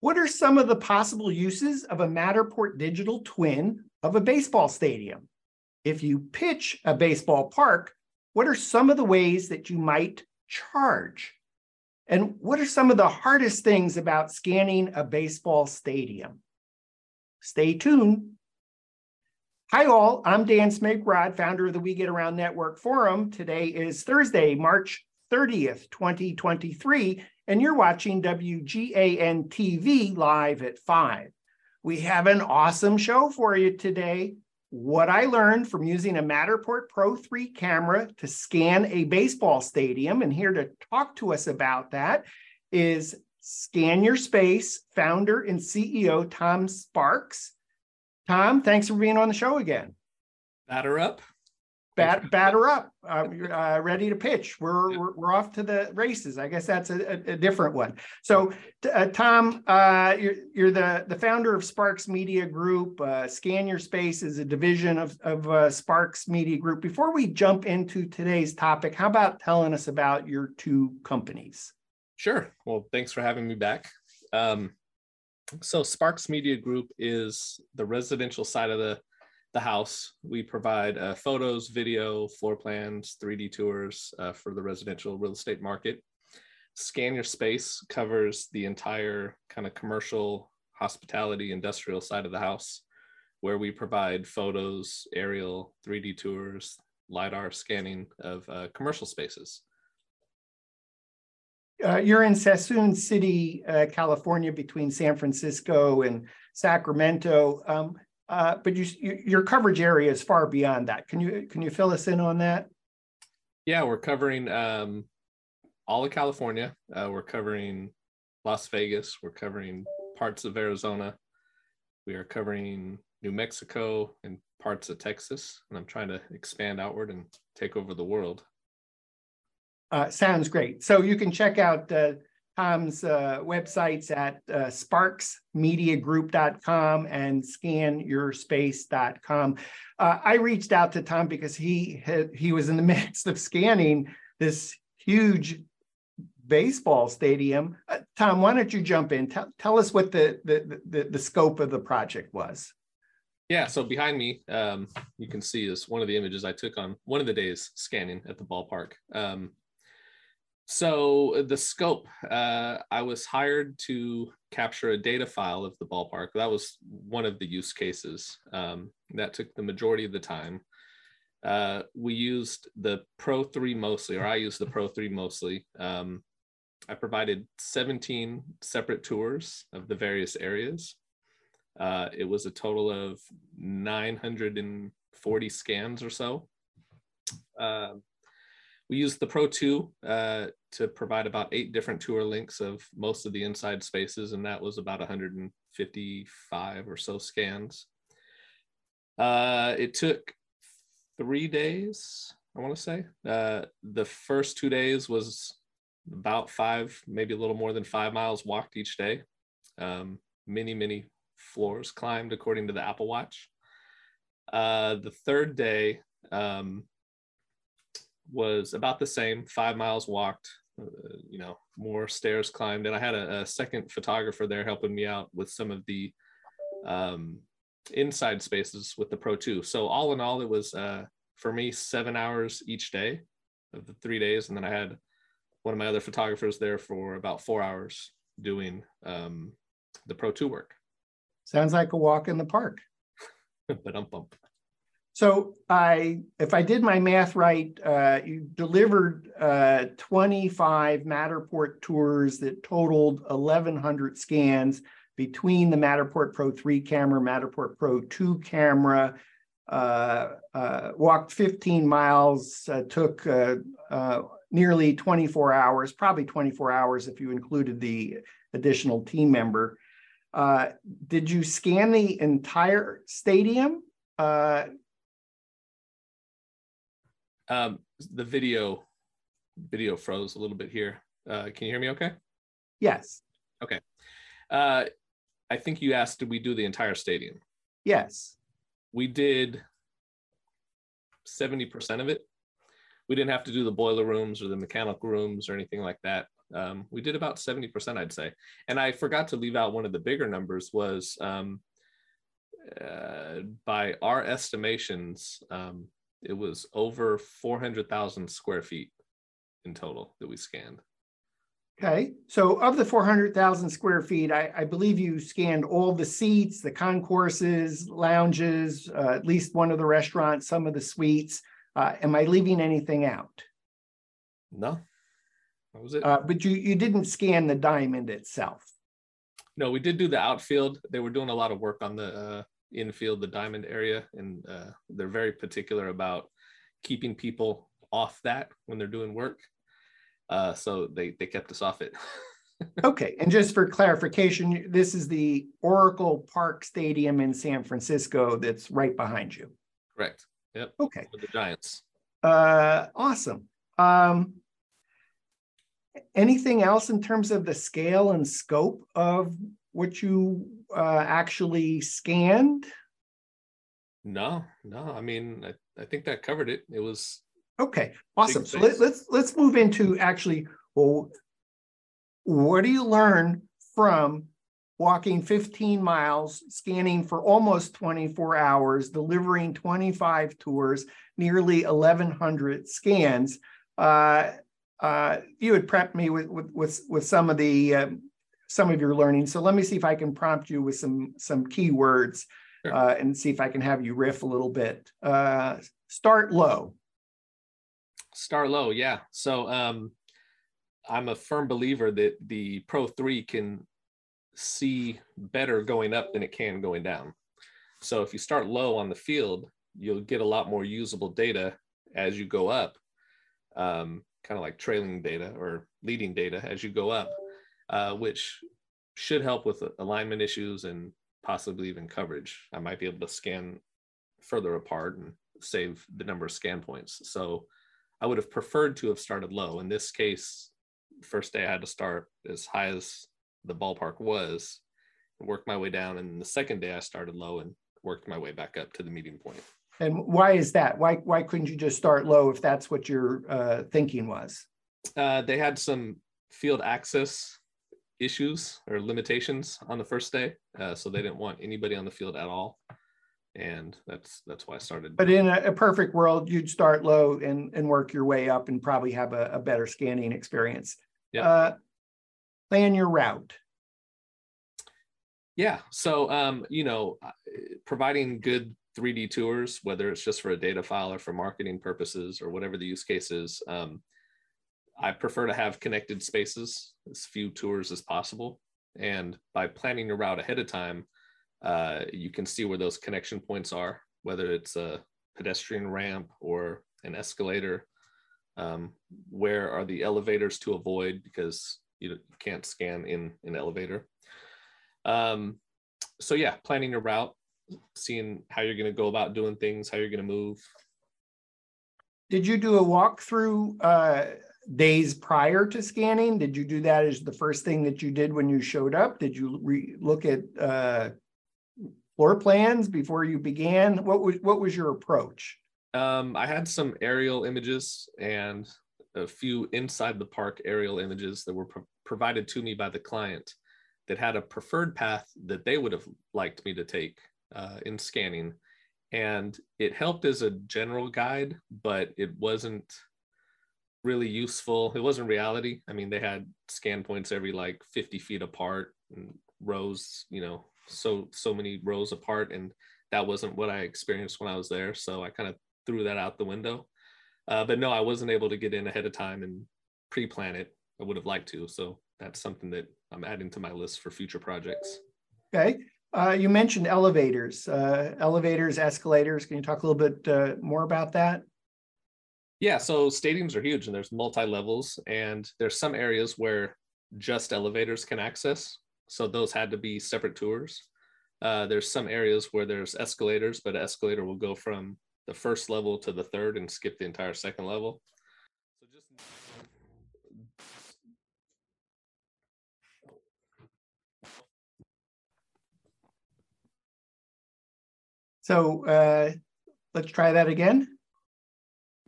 What are some of the possible uses of a Matterport digital twin of a baseball stadium? If you pitch a baseball park, what are some of the ways that you might charge? And what are some of the hardest things about scanning a baseball stadium? Stay tuned. Hi, all. I'm Dan Smigrod, founder of the We Get Around Network Forum. Today is Thursday, March 30th, 2023, and you're watching WGAN TV live at 5. We have an awesome show for you today. What I learned from using a Matterport Pro 3 camera to scan a baseball stadium, and here to talk to us about that is Scan Your Space founder and CEO Tom Sparks. Tom, thanks for being on the show again. Batter up bat, batter up, uh, uh, ready to pitch. We're, we're, we're off to the races. I guess that's a, a, different one. So, uh, Tom, uh, you're, you're the the founder of Sparks Media Group. Uh, Scan Your Space is a division of of uh, Sparks Media Group. Before we jump into today's topic, how about telling us about your two companies? Sure. Well, thanks for having me back. Um, so, Sparks Media Group is the residential side of the the house. We provide uh, photos, video, floor plans, 3D tours uh, for the residential real estate market. Scan Your Space covers the entire kind of commercial, hospitality, industrial side of the house, where we provide photos, aerial, 3D tours, LiDAR scanning of uh, commercial spaces. Uh, you're in Suisun City, uh, California, between San Francisco and Sacramento. Um, uh, but you, your coverage area is far beyond that. Can you can you fill us in on that? Yeah, we're covering um, all of California. Uh, we're covering Las Vegas. We're covering parts of Arizona. We are covering New Mexico and parts of Texas. And I'm trying to expand outward and take over the world. Uh, sounds great. So you can check out uh, Tom's uh, websites at uh, sparksmediagroup.com and scanyourspace.com. Uh, I reached out to Tom because he had, he was in the midst of scanning this huge baseball stadium. Uh, Tom, why don't you jump in? Tell, tell us what the, the, the, the scope of the project was. Yeah, so behind me, um, you can see is one of the images I took on one of the days scanning at the ballpark. Um, so uh, the scope, uh, I was hired to capture a data file of the ballpark. That was one of the use cases. Um, that took the majority of the time. Uh, we used the Pro 3 mostly, or I used the Pro 3 mostly. Um, I provided 17 separate tours of the various areas. Uh, it was a total of 940 scans or so. We used the Pro 2 uh, to provide about eight different tour links of most of the inside spaces, and that was about 155 or so scans. Uh, it took three days, I want to say. Uh, the first two days was about five, maybe a little more than five miles walked each day. Um, many, many floors climbed according to the Apple Watch. Uh, the third day, um, was about the same five miles walked uh, you know more stairs climbed. And i had a, a, second photographer there helping me out with some of the um, inside spaces with the pro 2 so all in all it was uh, for me seven hours each day of the three days. And then i had one of my other photographers there for about four hours doing um, the pro 2 work. Sounds like a walk in the park. But um bump so I, if I did my math right, uh, you delivered uh, 25 Matterport tours that totaled 1,100 scans between the Matterport Pro 3 camera, Matterport Pro 2 camera, uh, uh walked 15 miles, uh, took uh, nearly 24 hours, probably 24 hours if you included the additional team member. did you scan the entire stadium? Um, the video video froze a little bit here. Uh, can you hear me okay? Yes. Okay. Uh, I think you asked, did we do the entire stadium? Yes. We did 70% of it. We didn't have to do the boiler rooms or the mechanical rooms or anything like that. Um, we did about 70%, I'd say. And I forgot to leave out one of the bigger numbers was um, uh, by our estimations, um, it was over 400,000 square feet in total that we scanned. Okay, so of the 400,000 square feet, I, I, believe you scanned all the seats, the concourses, lounges, uh, at least one of the restaurants, some of the suites. Uh, am I leaving anything out? No, that was it. Uh, but you, you didn't scan the diamond itself. No, we did do the outfield. They were doing a lot of work on the uh, infield, the diamond area, and uh, they're very particular about keeping people off that when they're doing work. Uh, so they they kept us off it. okay, and just for clarification, this is the Oracle Park Stadium in San Francisco that's right behind you. Correct. Yep. Okay. With the Giants. Uh, awesome. Um, anything else in terms of the scale and scope of what you uh, actually scanned? No, no. I mean, I, I think that covered it. It was Okay, awesome. So let, let's let's move into actually, well, what do you learn from walking 15 miles, scanning for almost 24 hours, delivering 25 tours, nearly 1,100 scans? Uh, uh, you had prepped me with with with, with some of the um, some of your learning. So let me see if I can prompt you with some some keywords sure. uh, and see if I can have you riff a little bit. Uh, start low. Start low, yeah. So um, I'm a firm believer that the Pro 3 can see better going up than it can going down. So if you start low on the field, you'll get a lot more usable data as you go up, um, kind of like trailing data or leading data as you go up, uh, which should help with alignment issues and possibly even coverage. I might be able to scan further apart and save the number of scan points. So I would have preferred to have started low. In this case, first day I had to start as high as the ballpark was and work my way down. And the second day I started low and worked my way back up to the meeting point. And why is that? Why why couldn't you just start low if that's what your uh, thinking was? Uh, they had some field access issues or limitations on the first day, uh, so they didn't want anybody on the field at all and that's that's why I started. But in a, a, perfect world, you'd start low and and work your way up, and probably have a, a better scanning experience. Yeah. Uh, plan your route. Yeah. So um, you know, uh, providing good 3D tours, whether it's just for a data file or for marketing purposes or whatever the use case is, um, I prefer to have connected spaces, as few tours as possible. And by planning your route ahead of time, uh, you can see where those connection points are, whether it's a pedestrian ramp or an escalator. Um, where are the elevators to avoid because you, can't scan in an elevator. Um, so yeah, planning your route, seeing how you're going to go about doing things, how you're going to move. Did you do a walkthrough uh, days prior to scanning? Did you do that as the first thing that you did when you showed up? Did you re- look at uh, floor plans before you began? What was what was your approach? Um, I had some aerial images and a few inside the park aerial images that were pro- provided to me by the client that had a preferred path that they would have liked me to take uh, in scanning. And it helped as a general guide, but it wasn't really useful. It wasn't reality. I mean, they had scan points every like 50 feet apart and rows, you know, so so many rows apart and that wasn't what i experienced when i was there so i kind of threw that out the window. Uh, but no i wasn't able to get in ahead of time and pre-plan it. I would have liked to so that's something that i'm adding to my list for future projects. Okay. Uh, you mentioned elevators uh, elevators escalators. Can you talk a little bit uh, more about that yeah so stadiums are huge and there's multi levels and there's some areas where just elevators can access so those had to be separate tours. Uh, there's some areas where there's escalators, but an escalator will go from the first level to the third and skip the entire second level. So just So uh, let's try that again.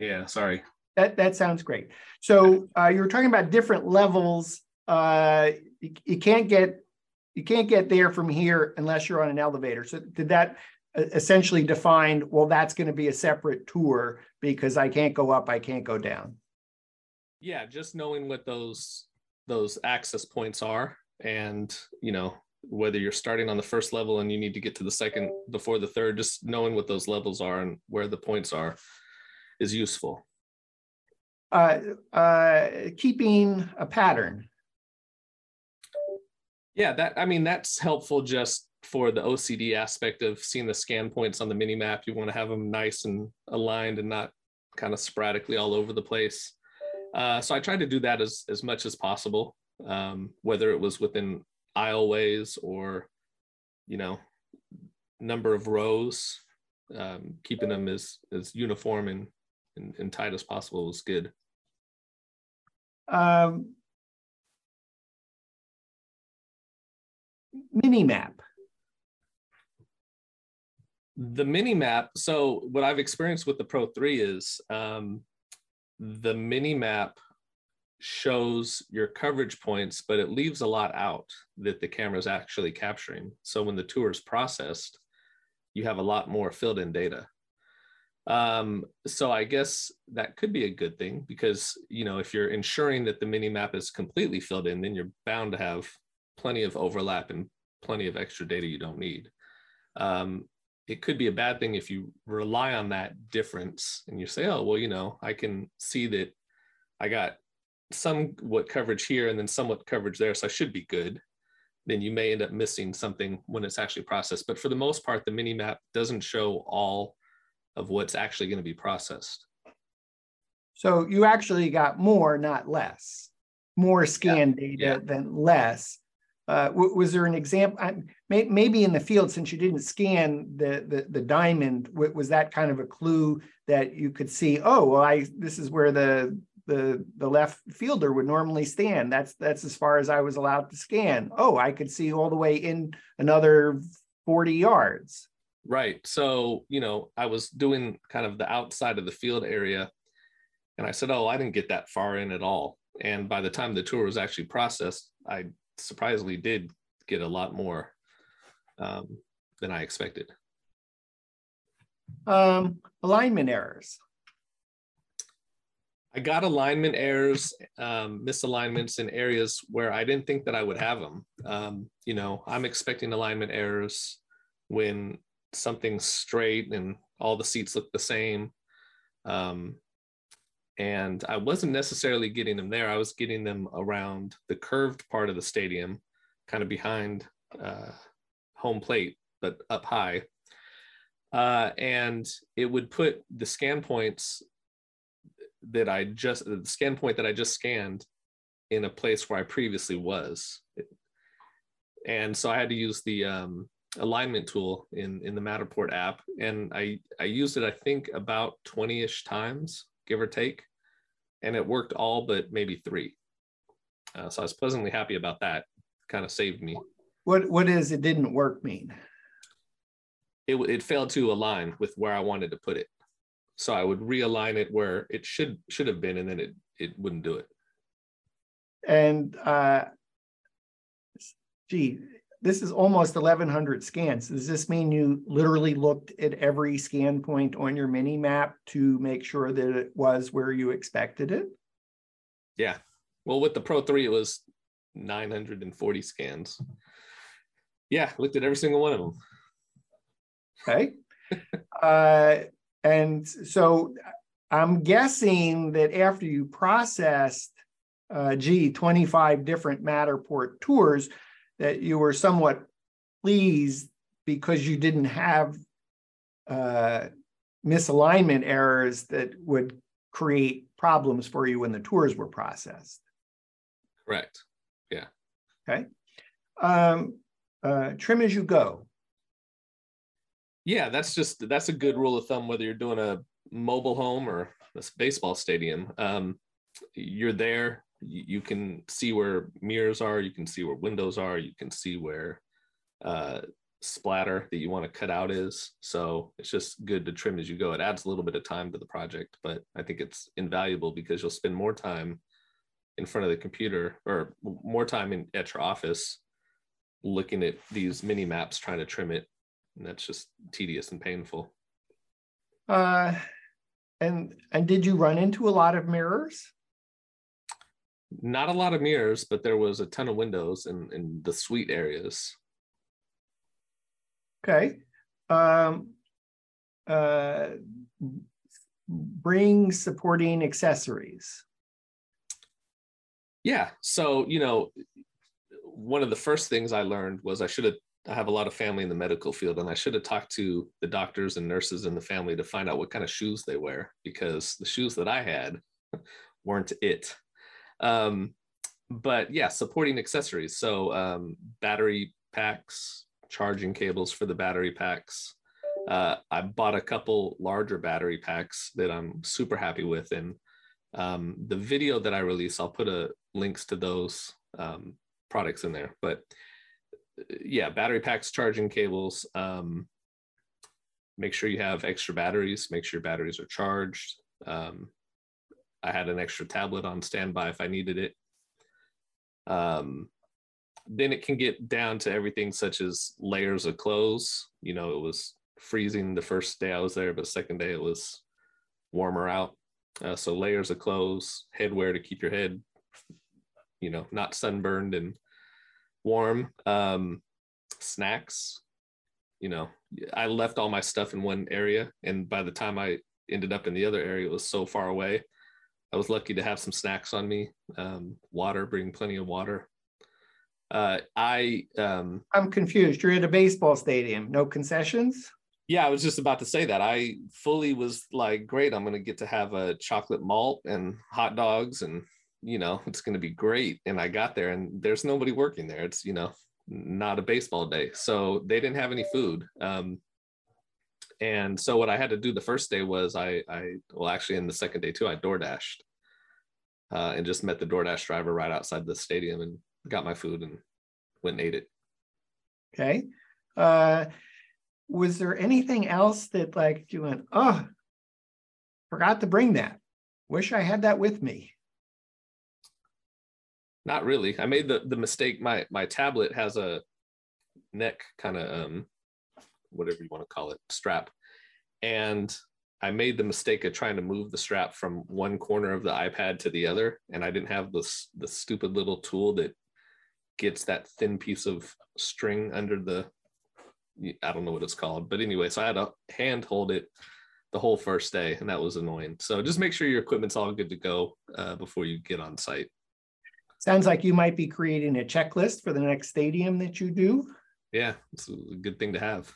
Yeah, sorry. that that sounds great. So uh, you were talking about different levels. Uh, you, you can't get you can't get there from here unless you're on an elevator. So did that uh, essentially define? Well, that's going to be a separate tour because I can't go up, I can't go down. Yeah, just knowing what those those access points are, and you know whether you're starting on the first level and you need to get to the second before the third, just knowing what those levels are and where the points are is useful. Uh, uh, keeping a pattern. Yeah, that I mean that's helpful just for the OCD aspect of seeing the scan points on the mini map. You want to have them nice and aligned and not kind of sporadically all over the place. Uh, so I tried to do that as as much as possible, um, whether it was within aisleways or, you know, number of rows, um, keeping them as as uniform and, and, and tight as possible was good. Um, mini map. The mini map. So what I've experienced with the Pro 3 is um, the mini map shows your coverage points, but it leaves a lot out that the camera is actually capturing. So when the tour is processed, you have a lot more filled in data. Um, so I guess that could be a good thing because you know if you're ensuring that the mini map is completely filled in, then you're bound to have plenty of overlap and plenty of extra data you don't need. Um, it could be a bad thing if you rely on that difference and you say, oh, well, you know, I can see that I got somewhat coverage here and then somewhat coverage there, so I should be good. Then you may end up missing something when it's actually processed. But for the most part, the mini map doesn't show all of what's actually going to be processed. So you actually got more, not less, more scan yeah. data yeah. than less. Uh, was there an example? May, maybe in the field, since you didn't scan the, the, the diamond, was that kind of a clue that you could see? Oh, well, I this is where the the the left fielder would normally stand. That's that's as far as I was allowed to scan. Oh, I could see all the way in another forty yards. Right. So you know, I was doing kind of the outside of the field area, and I said, "Oh, I didn't get that far in at all." And by the time the tour was actually processed, I surprisingly did get a lot more um, than I expected. Um, alignment errors. I got alignment errors, um, misalignments in areas where I didn't think that I would have them. Um, you know, I'm expecting alignment errors when something's straight and all the seats look the same. Um, and I wasn't necessarily getting them there. I was getting them around the curved part of the stadium, kind of behind uh, home plate, but up high. Uh, and it would put the scan points that I just the scan point that I just scanned in a place where I previously was. And so I had to use the um, alignment tool in in the Matterport app, and I I used it I think about twenty ish times give or take. And it worked all but maybe three. Uh, so I was pleasantly happy about that. Kind of saved me. What what is it didn't work mean? It, it failed to align with where I wanted to put it. So I would realign it where it should should have been, and then it it wouldn't do it. And uh, gee, this is almost 1100 scans. Does this mean you literally looked at every scan point on your mini map to make sure that it was where you expected it? Yeah. Well, with the Pro 3, it was 940 scans. Yeah, looked at every single one of them. Okay. uh, and so I'm guessing that after you processed, uh, G, 25 different Matterport tours, that you were somewhat pleased because you didn't have uh, misalignment errors that would create problems for you when the tours were processed. Correct. Yeah. Okay. Um, uh, trim as you go. Yeah, that's just that's a good rule of thumb whether you're doing a mobile home or a baseball stadium. Um, you're there, you can see where mirrors are, you can see where windows are, you can see where uh, splatter that you want to cut out is. So it's just good to trim as you go. It adds a little bit of time to the project, but I think it's invaluable because you'll spend more time in front of the computer or more time in at your office looking at these mini maps trying to trim it. And that's just tedious and painful. Uh, and and did you run into a lot of mirrors? Not a lot of mirrors, but there was a ton of windows in, in the suite areas. Okay. Um, uh, bring supporting accessories. Yeah. So, you know, one of the first things I learned was I should have, I have a lot of family in the medical field, and I should have talked to the doctors and nurses in the family to find out what kind of shoes they wear because the shoes that I had weren't it. Um, but yeah, supporting accessories. So, um, battery packs, charging cables for the battery packs. Uh, I bought a couple larger battery packs that I'm super happy with. And um, the video that I release, I'll put a links to those um, products in there. But yeah, battery packs, charging cables. Um, make sure you have extra batteries. Make sure your batteries are charged. Um, I had an extra tablet on standby if I needed it. Um, then it can get down to everything such as layers of clothes. You know, it was freezing the first day I was there, but second day it was warmer out. Uh, so layers of clothes, headwear to keep your head, you know, not sunburned and warm. Um, snacks, you know, I left all my stuff in one area, and by the time I ended up in the other area, it was so far away. I was lucky to have some snacks on me, um, water, bring plenty of water. Uh, I um, I'm confused. You're at a baseball stadium, no concessions. Yeah, I was just about to say that. I fully was like, great. I'm going to get to have a chocolate malt and hot dogs, and you know, it's going to be great. And I got there, and there's nobody working there. It's you know, not a baseball day, so they didn't have any food. Um, and so what I had to do the first day was I, I well, actually in the second day too, I door dashed uh, and just met the DoorDash driver right outside the stadium and got my food and went and ate it. Okay. Uh, was there anything else that like you went, oh, forgot to bring that. Wish I had that with me. Not really. I made the the mistake. My my tablet has a neck kind of um whatever you want to call it strap, and I made the mistake of trying to move the strap from one corner of the iPad to the other, and I didn't have this the stupid little tool that gets that thin piece of string under the I don't know what it's called, but anyway, so I had to hand hold it the whole first day, and that was annoying. So just make sure your equipment's all good to go uh, before you get on site. Sounds like you might be creating a checklist for the next stadium that you do. Yeah, it's a good thing to have.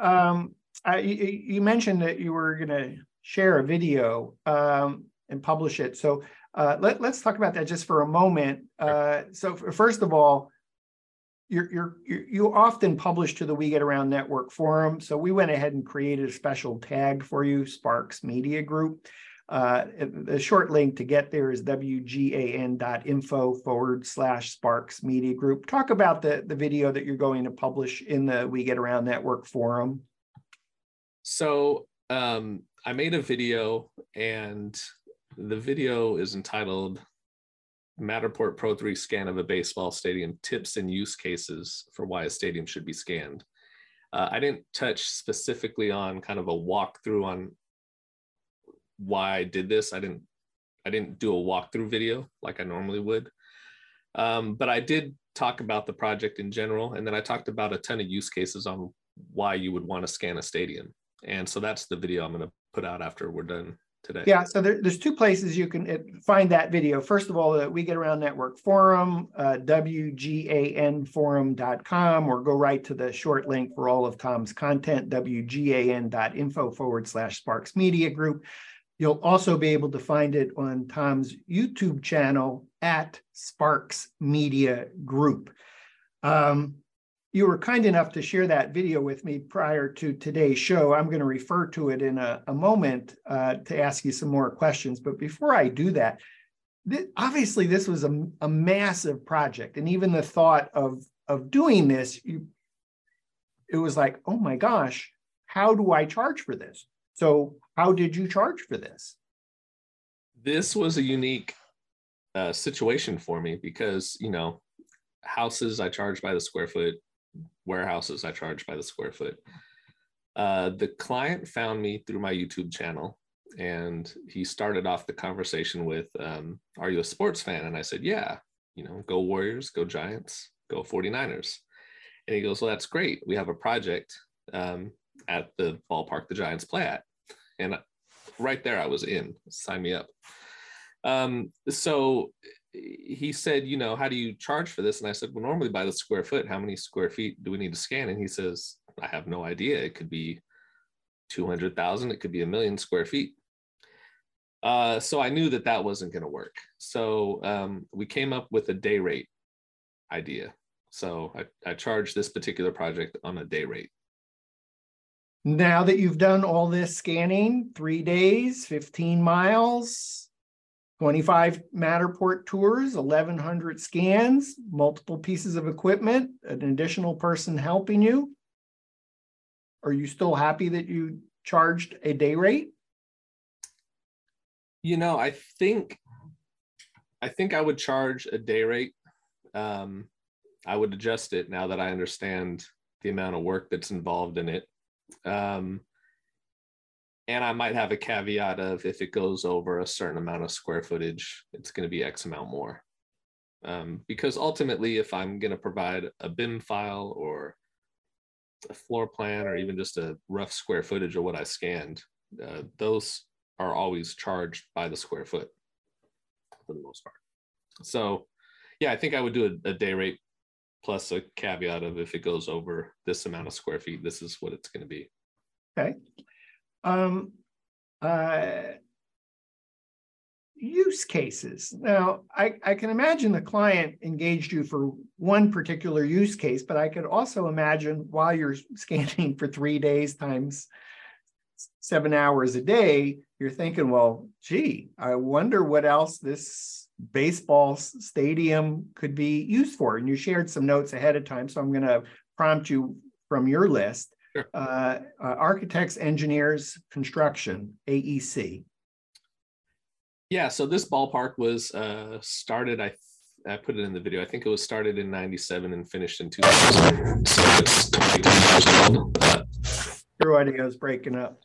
Um, I, you mentioned that you were going to share a video um, and publish it. So uh, let, us talk about that just for a moment. Uh, so first of all, you're, you're, you often publish to the We Get Around Network forum. So we went ahead and created a special tag for you, Sparks Media Group. Uh, the short link to get there is wgan.info forward slash Sparks Media Group. Talk about the, the video that you're going to publish in the We Get Around Network forum. So um, I made a video and the video is entitled Matterport Pro 3 scan of a baseball stadium tips and use cases for why a stadium should be scanned. Uh, I didn't touch specifically on kind of a walkthrough on why I did this. I didn't I didn't do a walkthrough video like I normally would. Um, but I did talk about the project in general, and then I talked about a ton of use cases on why you would want to scan a stadium. And so that's the video I'm going to put out after we're done today? Yeah, so there, there's two places you can uh, find that video. First of all, the We Get Around Network forum, uh, WGANforum.com, or go right to the short link for all of Tom's content, WGAN.info forward slash Sparks Media Group. You'll also be able to find it on Tom's YouTube channel at Sparks Media Group. Um, you were kind enough to share that video with me prior to today's show. I'm going to refer to it in a, a moment uh, to ask you some more questions. But before I do that, th- obviously this was a, a, massive project, and even the thought of of doing this, you it was like, oh my gosh, how do I charge for this? So, how did you charge for this? This was a unique uh, situation for me because, you know, houses I charge by the square foot, warehouses I charge by the square foot. Uh, the client found me through my YouTube channel and he started off the conversation with, um, Are you a sports fan? And I said, Yeah, you know, go Warriors, go Giants, go 49ers. And he goes, Well, that's great. We have a project um, at the ballpark the Giants play at. And right there, I was in. Sign me up. Um, so he said, You know, how do you charge for this? And I said, Well, normally by the square foot, how many square feet do we need to scan? And he says, I have no idea. It could be 200,000, it could be a million square feet. Uh, so I knew that that wasn't going to work. So um, we came up with a day rate idea. So I, I charged this particular project on a day rate. Now that you've done all this scanning, three days, 15 miles, 25 Matterport tours, 1,100 scans, multiple pieces of equipment, an additional person helping you. Are you still happy that you charged a day rate? You know, I think I think I would charge a day rate. Um, I would adjust it now that I understand the amount of work that's involved in it. Um, and I might have a caveat of if it goes over a certain amount of square footage, it's going to be X amount more. Um, because ultimately, if I'm going to provide a BIM file or a floor plan or even just a rough square footage of what I scanned, uh, those are always charged by the square foot for the most part. So, yeah, I think I would do a, a day rate plus a caveat of if it goes over this amount of square feet, this is what it's going to be. Okay. Um, uh, use cases. Now, I, I can imagine the client engaged you for one particular use case, but I could also imagine while you're scanning for three days times seven hours a day, you're thinking, well, gee, I wonder what else this baseball stadium could be used for. And you shared some notes ahead of time, so I'm going to prompt you from your list. Sure. Uh, uh, architects, engineers, construction, AEC. Yeah, so this ballpark was uh, started. I I put it in the video. I think it was started in '97 and finished in 2000. So it's 22 years old. Your audio is breaking up.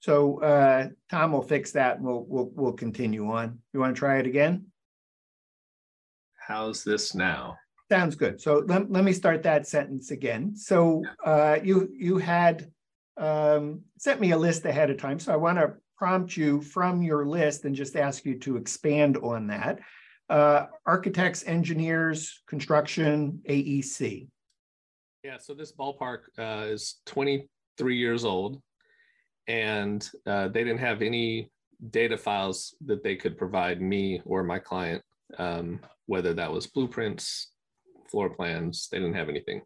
So uh, Tom will fix that and we'll, we'll, we'll continue on. You want to try it again? How's this now? Sounds good. So let, let me start that sentence again. So uh, you, you had um, sent me a list ahead of time. So I want to prompt you from your list and just ask you to expand on that. Uh, architects, engineers, construction, AEC. Yeah, so this ballpark uh, is 23 years old and uh, they didn't have any data files that they could provide me or my client, um, whether that was blueprints, floor plans, they didn't have anything.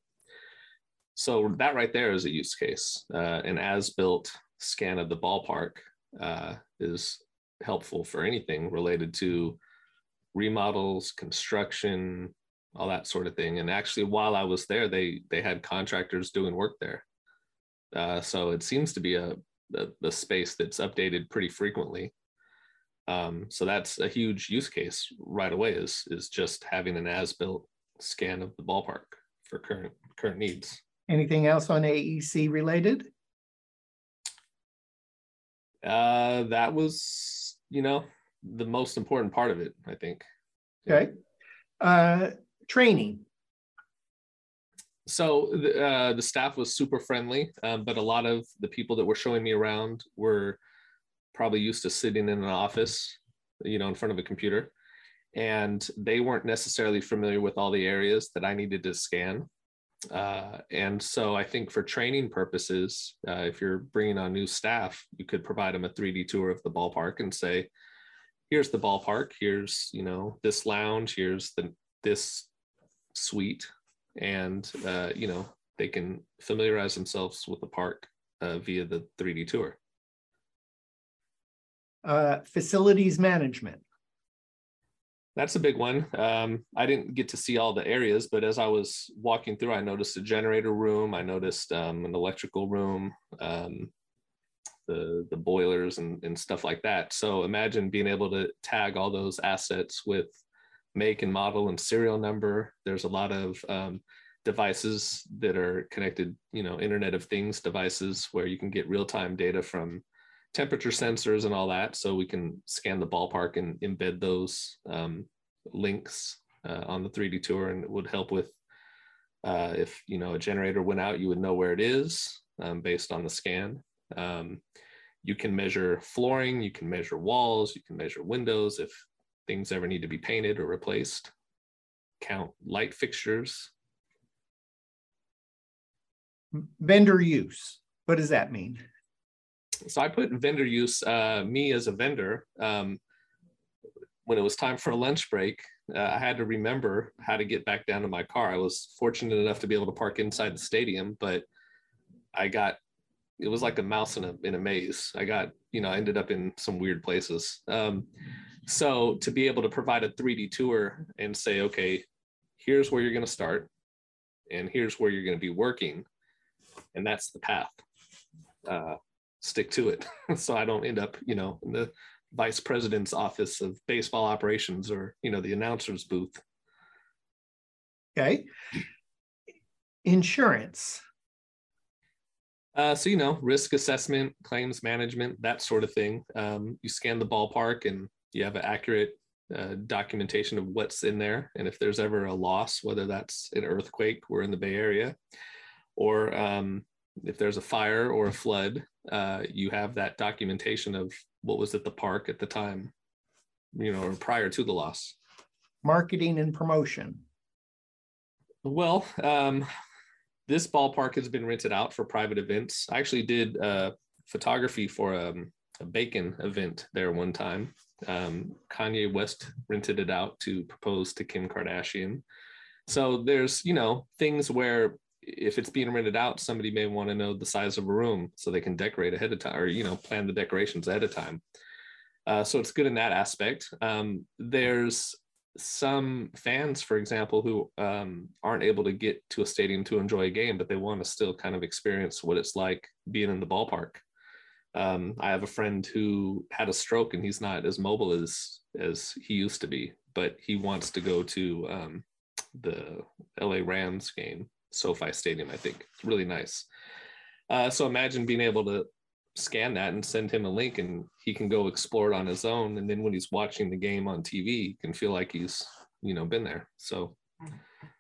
So that right there is a use case. Uh, an as-built scan of the ballpark uh, is helpful for anything related to remodels, construction, all that sort of thing. And actually, while I was there, they they had contractors doing work there. Uh, so it seems to be a the, the space that's updated pretty frequently. Um, so that's a huge use case right away is, is just having an as-built scan of the ballpark for current current needs. Anything else on AEC related? Uh, that was, you know, the most important part of it, I think. Okay. Uh, training so the, uh, the staff was super friendly, um, but a lot of the people that were showing me around were probably used to sitting in an office, you know, in front of a computer, and they weren't necessarily familiar with all the areas that I needed to scan. Uh, and so I think for training purposes, uh, if you're bringing on new staff, you could provide them a 3D tour of the ballpark and say, "Here's the ballpark. Here's you know this lounge. Here's the this suite." And uh, you know they can familiarize themselves with the park uh, via the 3D tour. Uh, facilities management. that's a big one. Um, I didn't get to see all the areas, but as I was walking through, I noticed a generator room. I noticed um, an electrical room, um, the the boilers and, and stuff like that. So imagine being able to tag all those assets with make and model and serial number. There's a lot of um, devices that are connected, you know, Internet of Things devices where you can get real time data from temperature sensors and all that. So we can scan the ballpark and embed those um, links uh, on the 3D tour, and it would help with uh, if you know a generator went out, you would know where it is um, based on the scan. Um, you can measure flooring, you can measure walls, you can measure windows if things ever need to be painted or replaced. Count light fixtures. Vendor use. What does that mean? so I put vendor use, uh, me as a vendor, um, when it was time for a lunch break, uh, I had to remember how to get back down to my car. I was fortunate enough to be able to park inside the stadium, but I got, it was like a mouse in a, in a maze. I got, you know, I ended up in some weird places. Um, so to be able to provide a 3D tour and say, okay, here's where you're going to start and here's where you're going to be working. And that's the path. Uh, stick to it so i don't end up you know in the vice president's office of baseball operations or you know the announcer's booth okay insurance uh, so you know risk assessment claims management that sort of thing um, you scan the ballpark and you have an accurate uh, documentation of what's in there and if there's ever a loss whether that's an earthquake we're in the bay area or um, if there's a fire or a flood, uh, you have that documentation of what was at the park at the time, you know, or prior to the loss. Marketing and promotion. Well, um, this ballpark has been rented out for private events. I actually did uh, photography for um, a, bacon event there one time. Um, Kanye West rented it out to propose to Kim Kardashian. So there's, you know, things where if it's being rented out, somebody may want to know the size of a room so they can decorate ahead of time or, you know, plan the decorations ahead of time. Uh, so it's good in that aspect. Um, there's some fans, for example, who um, aren't able to get to a stadium to enjoy a game, but they want to still kind of experience what it's like being in the ballpark. Um, I have a friend who had a stroke and he's not as mobile as as he used to be, but he wants to go to um, the LA Rams game SoFi Stadium, I think. It's really nice. Uh, so imagine being able to scan that and send him a link and he can go explore it on his own. And then when he's watching the game on TV, he can feel like he's, you know, been there. So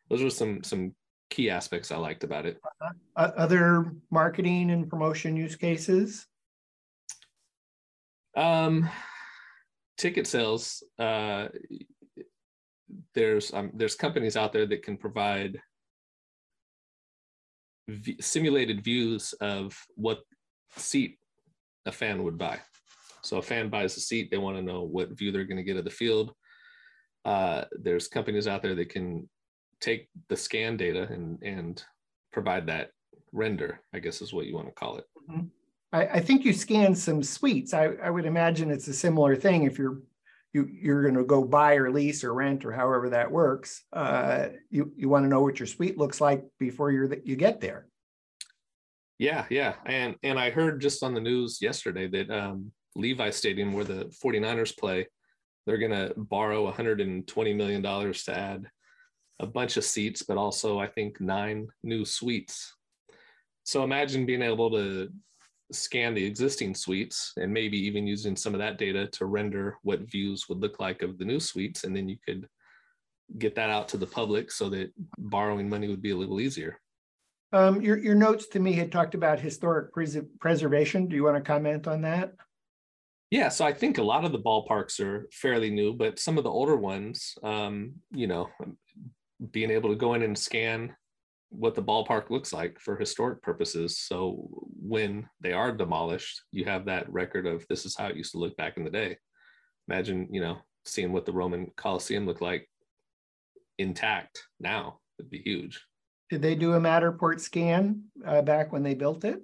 those are some some key aspects I liked about it. Uh, other marketing and promotion use cases? Um, ticket sales. Uh, there's um, there's companies out there that can provide v- simulated views of what seat a fan would buy. So a fan buys a seat, they want to know what view they're going to get of the field. Uh, there's companies out there that can take the scan data and and provide that render, I guess is what you want to call it. Mm-hmm. I, I, think you scan some suites. I, I would imagine it's a similar thing if you're you, you're going to go buy or lease or rent or however that works. Uh, you you want to know what your suite looks like before you're you get there. Yeah, yeah, and and I heard just on the news yesterday that um, Levi Stadium, where the 49ers play, they're going to borrow 120 million dollars to add a bunch of seats, but also I think nine new suites. So imagine being able to scan the existing suites and maybe even using some of that data to render what views would look like of the new suites. And then you could get that out to the public so that borrowing money would be a little easier. Um, your, your notes to me had talked about historic pres- preservation. Do you want to comment on that? Yeah, so I think a lot of the ballparks are fairly new, but some of the older ones, um, you know, being able to go in and scan what the ballpark looks like for historic purposes. So when they are demolished, you have that record of this is how it used to look back in the day. Imagine, you know, seeing what the Roman Colosseum looked like intact now. It'd be huge. Did they do a Matterport scan uh, back when they built it?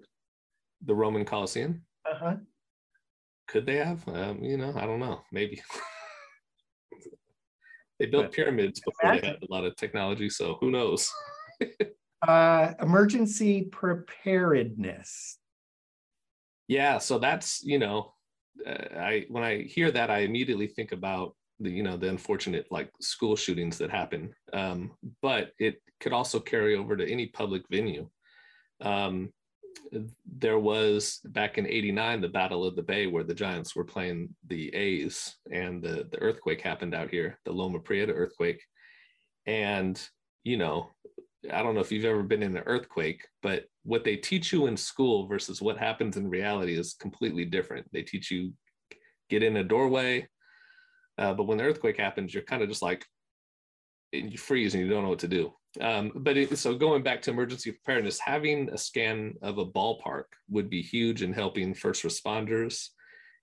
The Roman Colosseum? Uh huh. Could they have? Um, you know, I don't know. Maybe. They built pyramids before they had a lot of technology, so who knows? Uh, emergency preparedness. Yeah, so that's you know, uh, I when I hear that, I immediately think about the you know the unfortunate like school shootings that happen. Um, but it could also carry over to any public venue. Um, there was back in '89 the Battle of the Bay where the Giants were playing the A's, and the the earthquake happened out here, the Loma Prieta earthquake, and you know I don't know if you've ever been in an earthquake, but what they teach you in school versus what happens in reality is completely different. They teach you get in a doorway, uh, but when the earthquake happens, you're kind of just like you freeze and you don't know what to do. Um, but it, so going back to emergency preparedness, having a scan of a ballpark would be huge in helping first responders.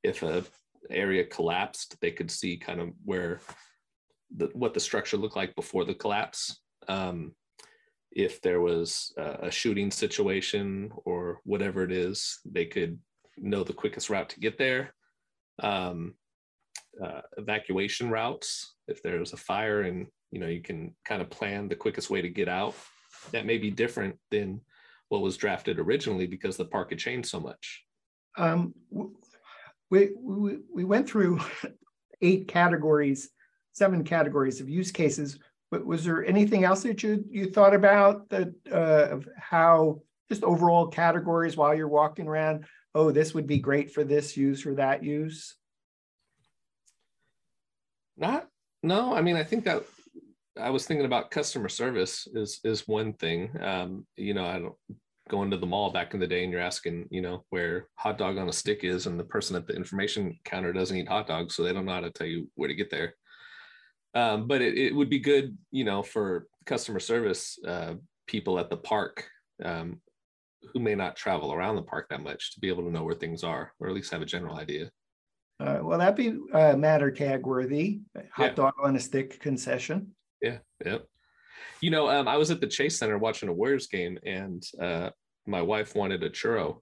If a area collapsed, they could see kind of where the, what the structure looked like before the collapse. Um, if there was a shooting situation or whatever it is, they could know the quickest route to get there. Um, uh, evacuation routes, if there's a fire and you know you can kind of plan the quickest way to get out. That may be different than what was drafted originally because the park had changed so much. Um, we, we, we went through eight categories, seven categories of use cases. But was there anything else that you you thought about that uh, of how just overall categories while you're walking around? Oh, this would be great for this use or that use. Not no. I mean, I think that I was thinking about customer service is is one thing. Um, you know, I don't going to the mall back in the day and you're asking, you know, where hot dog on a stick is, and the person at the information counter doesn't eat hot dogs, so they don't know how to tell you where to get there. Um, but it, it, would be good, you know, for customer service uh, people at the park um, who may not travel around the park that much to be able to know where things are, or at least have a general idea. Uh, well, that'd be uh, Mattertag worthy. Hot Yeah. dog on a stick concession. Yeah, yeah. You know, um, I was at the Chase Center watching a Warriors game, and uh, my wife wanted a churro,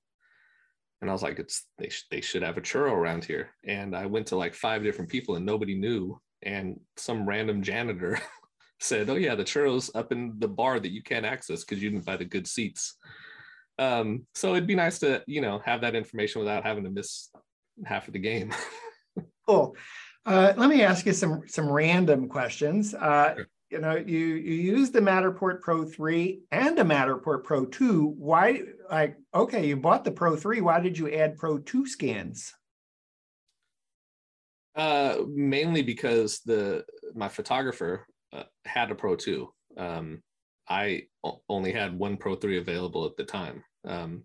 and I was like, "It's they sh- they should have a churro around here." And I went to like five different people, and nobody knew. And some random janitor said, "Oh yeah, the churros up in the bar that you can't access because you didn't buy the good seats." Um, so it'd be nice to you know have that information without having to miss half of the game. Cool. Uh, let me ask you some some random questions. Uh, Sure. You know, you you use the Matterport Pro 3 and a Matterport Pro 2. Why, like, okay, you bought the Pro 3. Why did you add Pro 2 scans? Uh, mainly because the my photographer uh, had a Pro 2. Um, I o- only had one Pro 3 available at the time. Um,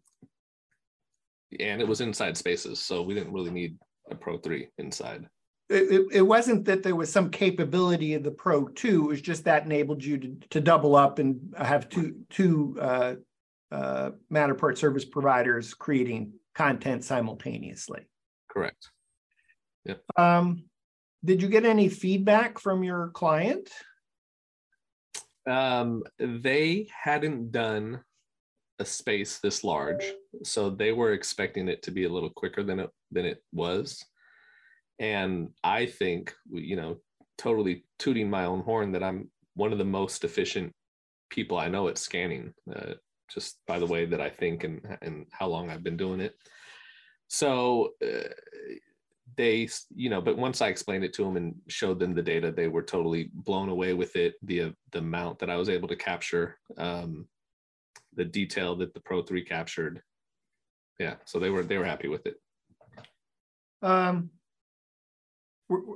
and it was inside spaces, so we didn't really need a Pro 3 inside. It, it, it wasn't that there was some capability of the Pro 2. It was just that enabled you to, to double up and have two two uh, uh, Matterport service providers creating content simultaneously. Correct. Um, did you get any feedback from your client? Um, they hadn't done a space this large, so they were expecting it to be a little quicker than it than it was. And I think, you know, totally tooting my own horn that I'm one of the most efficient people I know at scanning, uh, just by the way that I think and and how long I've been doing it. So uh, they, you know, but once I explained it to them and showed them the data, they were totally blown away with it. The the amount that I was able to capture, um, the detail that the Pro Three captured. Yeah, so they were they were happy with it. Um,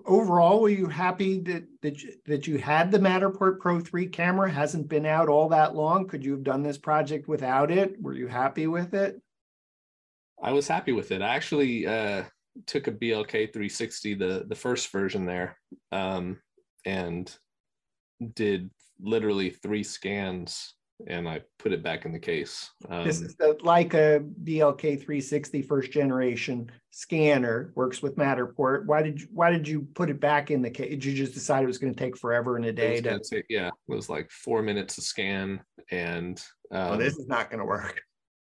overall, were you happy that that you, that you had the Matterport Pro 3 camera? Hasn't been out all that long. Could you have done this project without it? Were you happy with it? I was happy with it. I actually uh, took a BLK 360, the the first version there, um, and did literally three scans, and I put it back in the case. Um, This is the Leica BLK 360 first generation scanner, works with Matterport. Why did you why did you put it back in the case? Did you just decide it was going to take forever and a day to gonna take- yeah, it was like four minutes to scan, and um, oh, this is not going to work.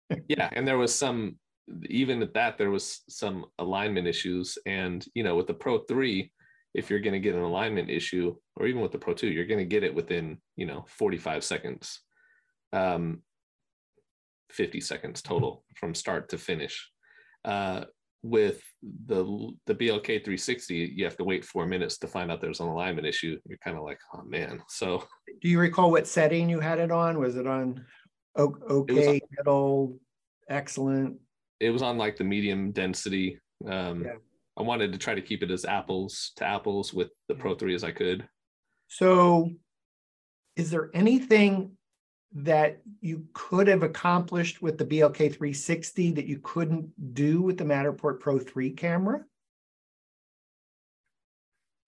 yeah and there was some even at that there was some alignment issues and you know with the pro 3 if you're going to get an alignment issue, or even with the Pro 2, you're going to get it within, you know, 45 seconds, um, 50 seconds total from start to finish. Uh, with the the BLK 360, you have to wait four minutes to find out there's an alignment issue. You're kind of like, oh man. So, do you recall what setting you had it on? Was it on okay, it middle, excellent? It was on like the medium density. Um, yeah. I wanted to try to keep it as apples to apples with the Pro 3 as I could. So, is there anything that you could have accomplished with the BLK 360 that you couldn't do with the Matterport Pro 3 camera?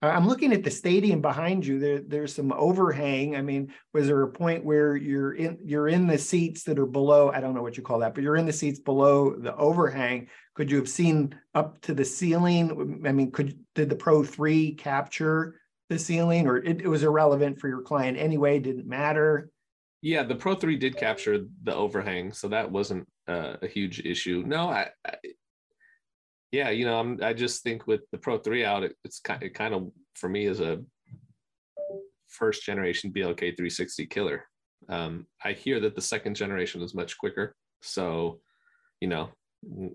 I'm looking at the stadium behind you. There, there's some overhang. I mean, was there a point where you're in you're in the seats that are below? I don't know what you call that, but you're in the seats below the overhang. Could you have seen up to the ceiling? I mean, could did the Pro 3 capture the ceiling, or it, it was irrelevant for your client anyway? Didn't matter. Yeah, the Pro 3 did capture the overhang, so that wasn't uh, a huge issue. No, I, I yeah, you know, I'm, I just think with the Pro 3 out, it, it's kind, it kind of for me is a first generation BLK 360 killer. Um, I hear that the second generation is much quicker, so you know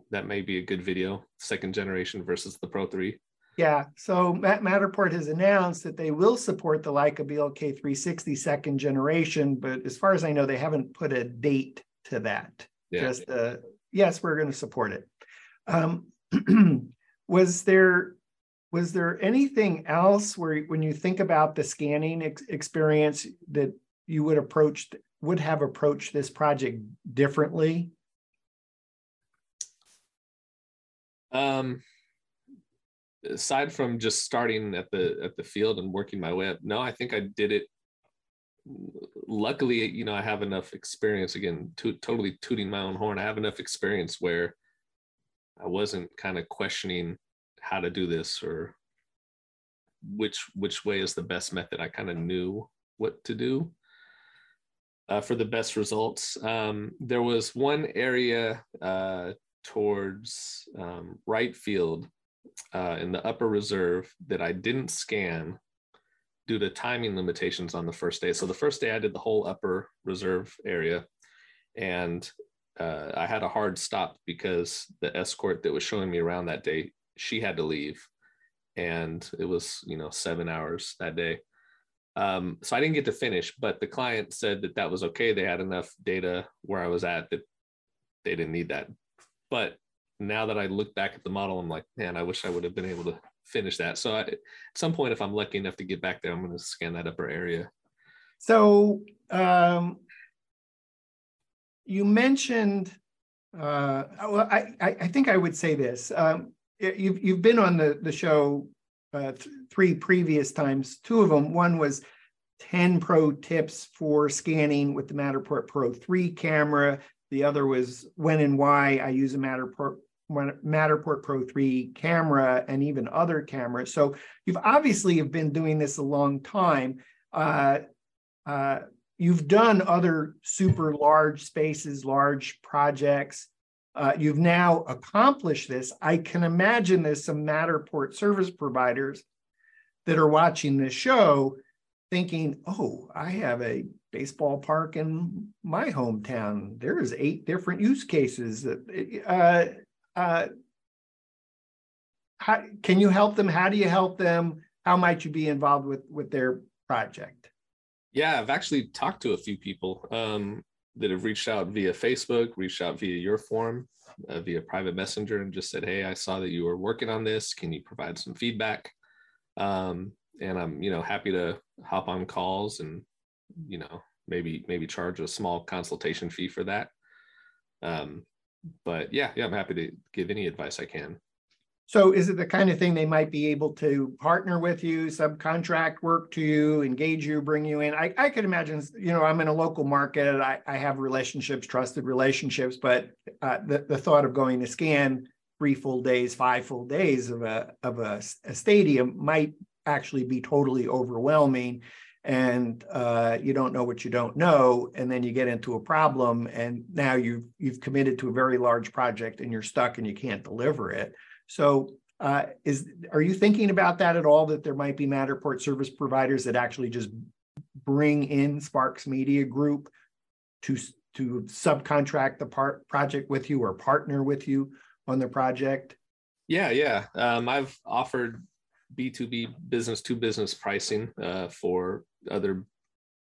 that may be a good video. Second generation versus the Pro 3. Yeah, so Matterport has announced that they will support the Leica BLK 360 second generation, but as far as I know, they haven't put a date to that. Yeah. Just uh, yes, we're going to support it. Um, was there was there anything else where when you think about the scanning ex- experience that you would approach would have approached this project differently? Um aside from just starting at the at the field and working my way up no i think i did it. Luckily you know i have enough experience again to, totally tooting my own horn. I have enough experience where I wasn't kind of questioning how to do this or which which way is the best method. I kind of knew what to do uh, for the best results. Um, there was one area uh, towards um, right field uh, in the upper reserve that I didn't scan due to timing limitations on the first day. So the first day I did the whole upper reserve area and uh, I had a hard stop because the escort that was showing me around that day, she had to leave, and it was you know seven hours that day. Um, so I didn't get to finish, but the client said that that was okay. They had enough data where I was at that they didn't need that. But now that I look back at the model, I'm like, man, I wish I would have been able to finish that. So I, at some point, if I'm lucky enough to get back there, I'm going to scan that upper area. So um, you mentioned, uh, well, I, I think I would say this. Um, you've, you've been on the, the show uh, th- three previous times. Two of them, one was 10 pro tips for scanning with the Matterport Pro 3 camera. The other was when and why I use a Matterport Matterport Pro 3 camera and even other cameras. So you've obviously have been doing this a long time. Uh, uh, You've done other super large spaces, large projects. Uh, you've now accomplished this. I can imagine there's some Matterport service providers that are watching this show thinking, oh, I have a baseball park in my hometown. There's eight different use cases. Uh, uh, how, can you help them? How do you help them? How might you be involved with, with their project? Yeah, I've actually talked to a few people um, that have reached out via Facebook, reached out via your form, uh, via private messenger, and just said, "Hey, I saw that you were working on this. Can you provide some feedback?" Um, and I'm, you know, happy to hop on calls and, you know, maybe maybe charge a small consultation fee for that. Um, but yeah, yeah, I'm happy to give any advice I can. So is it the kind of thing they might be able to partner with you, subcontract work to you, engage you, bring you in? I, I could imagine, you know, I'm in a local market. I, I have relationships, trusted relationships, but uh, the, the thought of going to scan three full days, five full days of a of a, a stadium might actually be totally overwhelming and uh, you don't know what you don't know and then you get into a problem and now you've you've committed to a very large project and you're stuck and you can't deliver it so Uh, is are you thinking about that at all? That there might be Matterport service providers that actually just bring in Sparks Media Group to to subcontract the part project with you or partner with you on the project? Yeah, yeah. Um, I've offered B2B business to business pricing uh, for other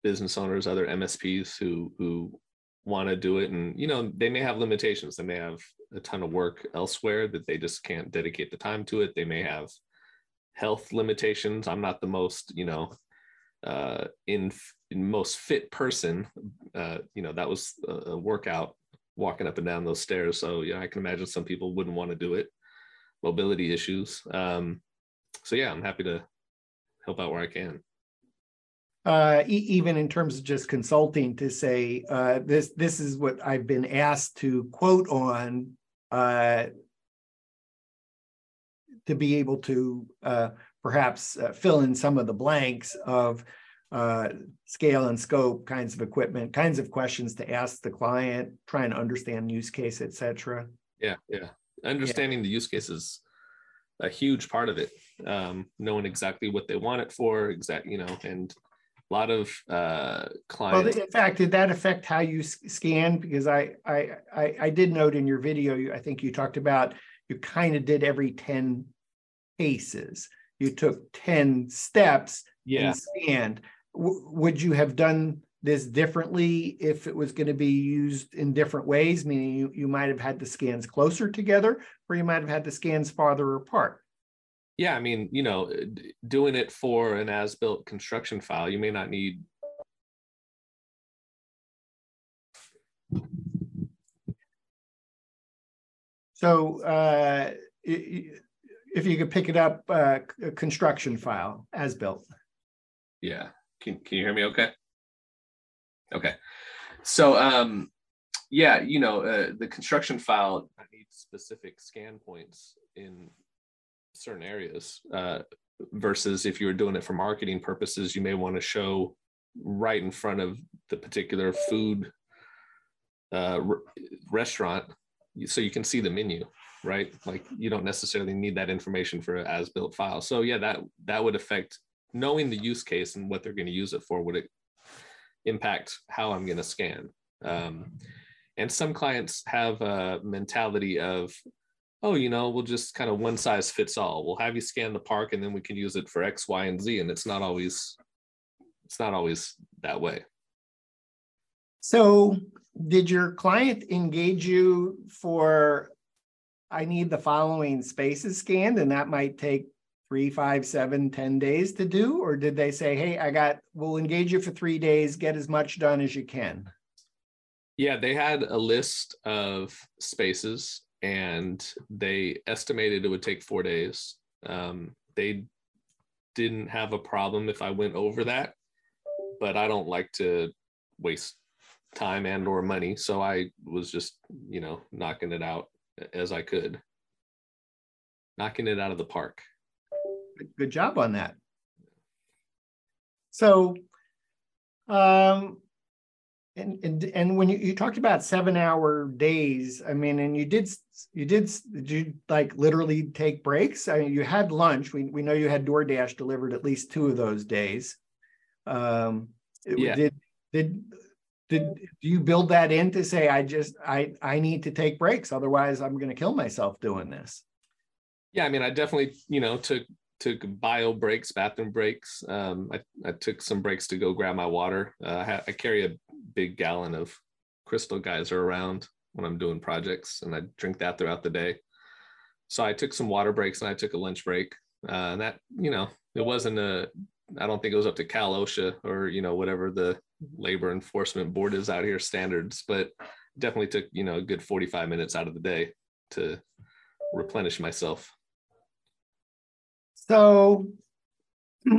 business owners, other MSPs who who want to do it. And, you know, they may have limitations. They may have a ton of work elsewhere that they just can't dedicate the time to it. They may have health limitations. I'm not the most, you know, uh, in, in most fit person. Uh, you know, that was a, a workout walking up and down those stairs. So, yeah, I can imagine some people wouldn't want to do it. Mobility issues. Um, so, yeah, I'm happy to help out where I can uh, e- even in terms of just consulting to say uh, this this is what I've been asked to quote on uh, to be able to uh, perhaps uh, fill in some of the blanks of uh, scale and scope kinds of equipment kinds of questions to ask the client trying to understand use case etc yeah yeah understanding yeah. the use case is a huge part of it um, knowing exactly what they want it for exact you know and a lot of uh, clients. Well, in fact, did that affect how you scan? Because I, I, I, I did note in your video, I think you talked about you kind of did every 10 paces. You took 10 steps yeah. and scanned. W- would you have done this differently if it was going to be used in different ways? Meaning you, you might have had the scans closer together or you might have had the scans farther apart yeah i mean you know doing it for an as built construction file you may not need so uh, if you could pick it up uh, a construction file as built. Yeah. Can, can you hear me okay? Okay. So um yeah you know uh, the construction file needs specific scan points in certain areas uh, versus if you were doing it for marketing purposes you may want to show right in front of the particular food uh, restaurant so you can see the menu right? Like you don't necessarily need that information for an as built file. So yeah that that would affect knowing the use case and what they're going to use it for would it impact how i'm going to scan. Um, and some clients have a mentality of oh, you know, we'll just kind of one size fits all. We'll have you scan the park and then we can use it for X, Y, and Z. And it's not always, it's not always that way. So did your client engage you for I need the following spaces scanned, and that might take three, five, seven, ten days to do? Or did they say, hey, I got, we'll engage you for three days, get as much done as you can? Yeah, they had a list of spaces and they estimated it would take four days. Um, they didn't have a problem if I went over that, but I don't like to waste time and or money. So I was just, you know, knocking it out as I could, knocking it out of the park. Good job on that. So, um, and and and when you, you talked about seven hour days i mean and you did you did did you like literally take breaks? I mean you had lunch. We, we know you had doordash delivered at least two of those days. Um yeah. did did did do you build that in to say i just i i need to take breaks otherwise i'm going to kill myself doing this yeah i mean i definitely you know took took bio breaks, bathroom breaks. Um, I, I took some breaks to go grab my water. Uh, I, ha- I carry a big gallon of crystal geyser around when I'm doing projects, and I drink that throughout the day. So I took some water breaks and I took a lunch break. Uh, and that, you know, it wasn't a, I don't think it was up to Cal OSHA or, you know, whatever the labor enforcement board is out here standards, but definitely took, you know, a good 45 minutes out of the day to replenish myself. So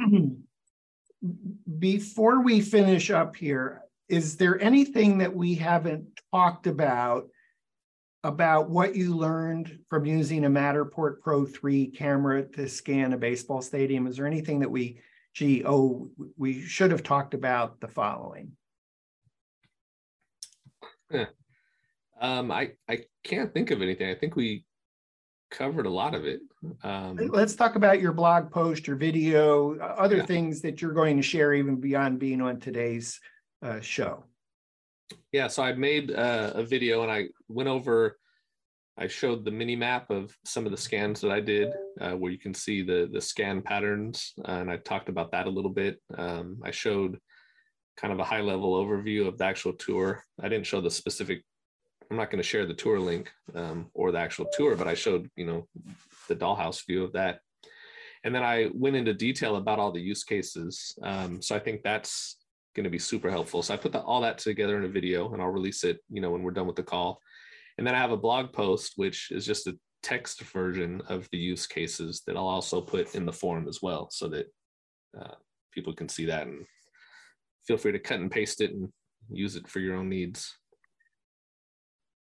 before we finish up here, is there anything that we haven't talked about about what you learned from using a Matterport Pro 3 camera to scan a baseball stadium? Is there anything that we, gee, oh, we should have talked about the following? Um, I, I can't think of anything. I think we covered a lot of it. Um, Let's talk about your blog post, your video, uh, other yeah. things that you're going to share even beyond being on today's uh, show. Yeah, so I made uh, a video and I went over. I showed the mini map of some of the scans that I did, uh, where you can see the the scan patterns, and I talked about that a little bit. Um, I showed kind of a high level overview of the actual tour. I didn't show the specific I'm not going to share the tour link um, or the actual tour, but I showed, you know, the dollhouse view of that. And then I went into detail about all the use cases. Um, so I think that's going to be super helpful. So I put the, all that together in a video and I'll release it, you know, when we're done with the call. And then I have a blog post, which is just a text version of the use cases that I'll also put in the forum as well so that uh, people can see that and feel free to cut and paste it and use it for your own needs.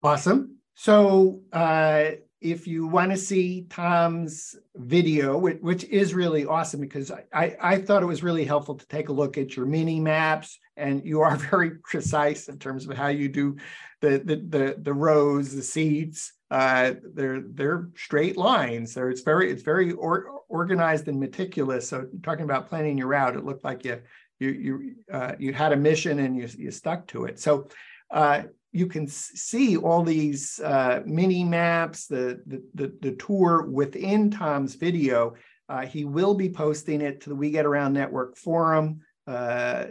Awesome. So uh, if you want to see Tom's video, which, which, is really awesome because I, I thought it was really helpful to take a look at your mini maps and you are very precise in terms of how you do the the the, the rows, the seeds. Uh, they're they're straight lines. There, it's very it's very or, organized and meticulous. So talking about planning your route, it looked like you you you uh, you had a mission and you you stuck to it. So uh, you can see all these uh, mini maps, the, the, the, the, tour within Tom's video. Uh, he will be posting it to the We Get Around Network forum, uh,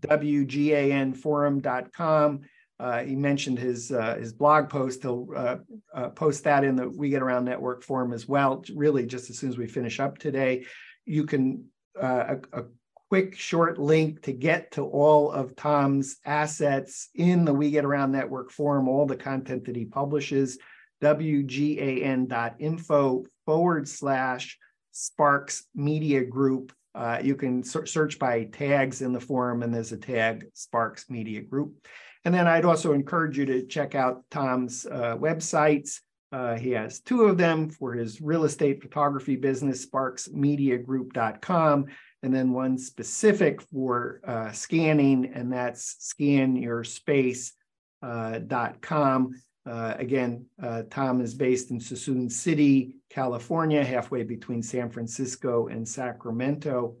wganforum.com. Uh, he mentioned his uh, his blog post. He'll uh, uh, post that in the We Get Around Network forum as well. Really, just as soon as we finish up today, you can a, a quick short link to get to all of Tom's assets in the We Get Around Network forum, all the content that he publishes, wgan.info forward slash Sparks Media Group. Uh, you can search by tags in the forum, and there's a tag Sparks Media Group. And then I'd also encourage you to check out Tom's uh, websites. Uh, he has two of them for his real estate photography business, sparksmediagroup.com and then one specific for uh, scanning, and that's scanyourspace.com. Uh, uh, again, uh, Tom is based in Suisun City, California, halfway between San Francisco and Sacramento.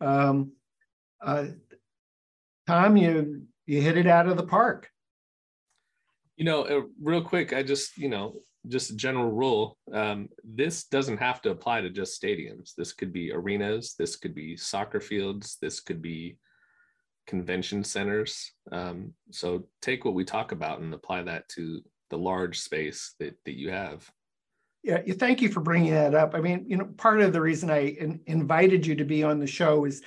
Um, uh, Tom, you you hit it out of the park. You know, uh, real quick, I just you know just a general rule, um, this doesn't have to apply to just stadiums. This could be arenas, this could be soccer fields, this could be convention centers. Um, so take what we talk about and apply that to the large space that, that you have. Yeah, thank you for bringing that up. I mean, you know, part of the reason I in, invited you to be on the show is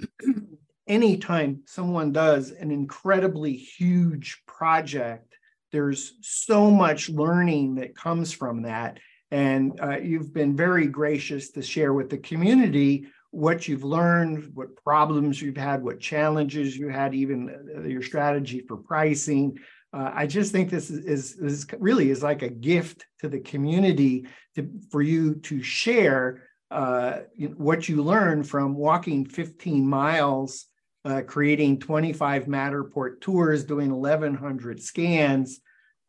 anytime someone does an incredibly huge project there's so much learning that comes from that. And uh, you've been very gracious to share with the community what you've learned, what problems you've had, what challenges you had, even uh, your strategy for pricing. Uh, I just think this is, is, is, really is like a gift to the community to, for you to share uh, what you learned from walking 15 miles uh, creating 25 Matterport tours, doing 1,100 scans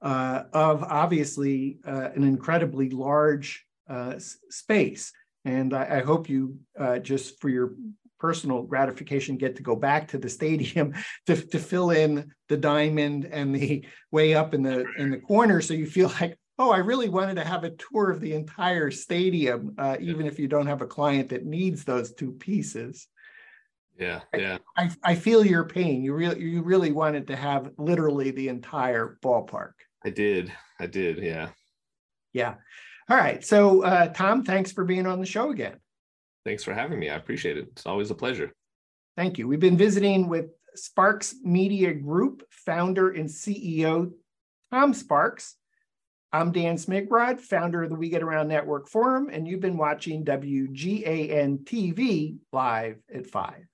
uh, of obviously uh, an incredibly large uh, space. And I, I hope you uh, just for your personal gratification get to go back to the stadium to, to fill in the diamond and the way up in the in the corner so you feel like oh, I really wanted to have a tour of the entire stadium, uh, even if you don't have a client that needs those two pieces. Yeah, yeah. I, I feel your pain. You really you really wanted to have literally the entire ballpark. I did. I did. Yeah. Yeah. All right. So uh, Tom, thanks for being on the show again. Thanks for having me. I appreciate it. It's always a pleasure. Thank you. We've been visiting with Sparks Media Group founder and CEO Tom Sparks. I'm Dan Smigrod, founder of the We Get Around Network Forum, and you've been watching WGAN TV live at 5.